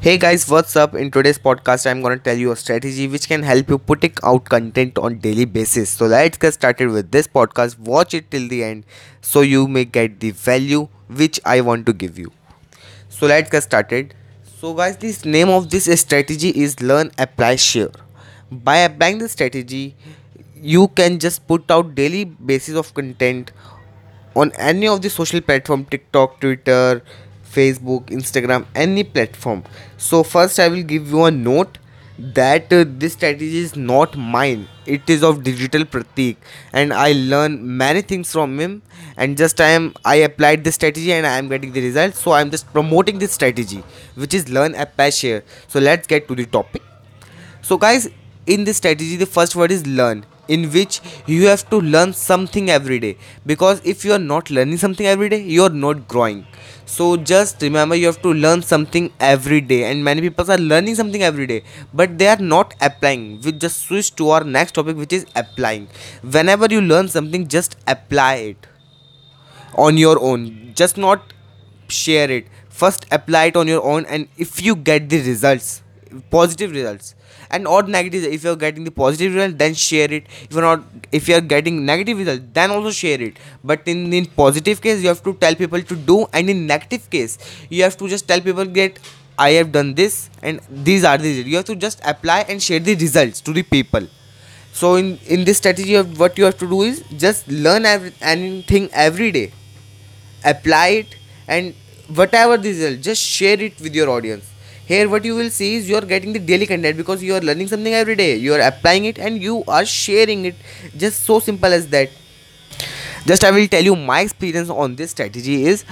Hey guys, what's up? In today's podcast, I'm gonna tell you a strategy which can help you putting out content on daily basis. So let's get started with this podcast. Watch it till the end so you may get the value which I want to give you. So let's get started. So guys, this name of this strategy is learn, apply, share. By applying this strategy, you can just put out daily basis of content on any of the social platform tiktok twitter facebook instagram any platform. So first i will give you a note that uh, this strategy is not mine. It is of digital pratik. And i learn many things from him. And just i am i applied this strategy and i am getting the results so i am just promoting this strategy which is learn apply share. So let's get to the topic. So guys in this strategy the first word is learn in which you have to learn something every day. Because if you are not learning something every day you are not growing. So just remember you have to learn something every day. And many people are learning something every day but they are not applying. We just switch to our next topic which is applying. Whenever you learn something just apply it on your own. Just not share it. First apply it on your own. And if you get the results positive results. And or negative if you're getting the positive result then share it. If you're not if you're getting negative result then also share it. But in in positive case you have to tell people to do and in negative case you have to just tell people get i have done this and these are the results. You have to just apply and share the results to the people. So in in this strategy of what you have to do is just learn every, anything every day. Apply it and whatever the result just share it with your audience here what you will see is you are getting the daily content because you are learning something every day. You are applying it and you are sharing it. Just so simple as that. Just i will tell you my experience on this strategy is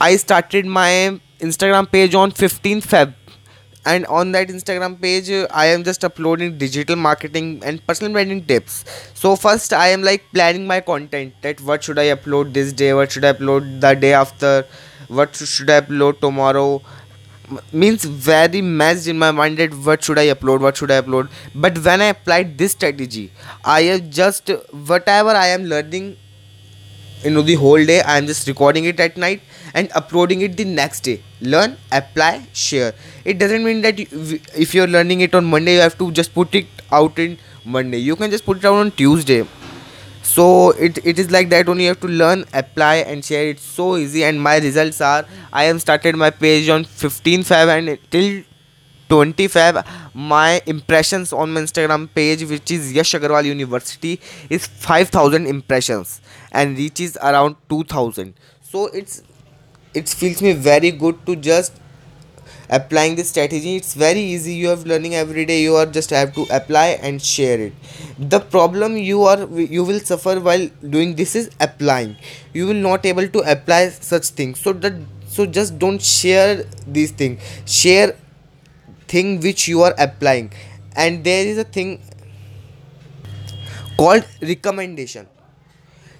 i started my instagram page on 15th feb. And on that instagram page i am just uploading digital marketing and personal branding tips. So first i am like planning my content that what should i upload this day what should i upload the day after what should i upload tomorrow means very messed in my mind that what should I upload, what should I upload. But when I applied this strategy, I have just whatever I am learning you know the whole day i am just recording it at night and uploading it the next day. Learn apply share. It doesn't mean that if you're learning it on monday you have to just put it out in monday. You can just put it out on tuesday so it, it is like that only you have to learn apply and share. It's so easy and my results are i have started my page on 15 feb and till 20 feb my impressions on my instagram page which is yash agarwal university is 5000 impressions and reaches around 2000 so it's it feels me very good to just applying this strategy it's very easy. You have learning every day. You are just have to apply and share it. The problem you are you will suffer while doing this is applying. You will not able to apply such things so that so just don't share these things share thing which you are applying. And there is a thing called recommendation.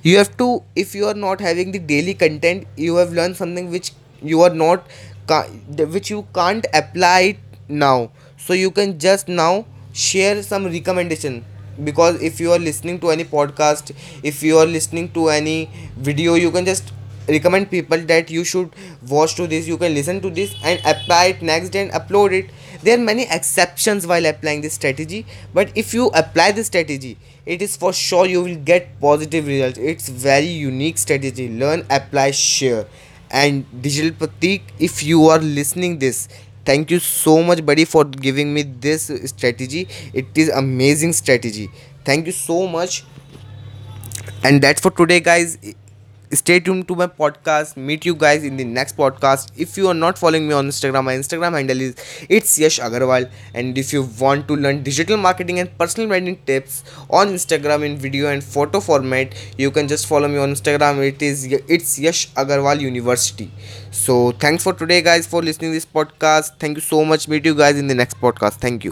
You have to if you are not having the daily content you have learned something which you are not which you can't apply now. So you can just now share some recommendation. Because if you are listening to any podcast if you are listening to any video you can just recommend people that you should watch to this. You can listen to this and apply it next day and upload it. There are many exceptions while applying this strategy. But if you apply this strategy it is for sure you will get positive results. It's very unique strategy. Learn apply share and digital pratik if you are listening this thank you so much buddy for giving me this strategy. It is amazing strategy. Thank you so much. And that's for today guys stay tuned to my podcast. Meet you guys in the next podcast. If you are not following me on instagram my instagram handle is it's yash agarwal. And if you want to learn digital marketing and personal branding tips on instagram in video and photo format you can just follow me on instagram. It is it's yash agarwal university. So thanks for today guys for listening this podcast. Thank you so much. Meet you guys in the next podcast. Thank you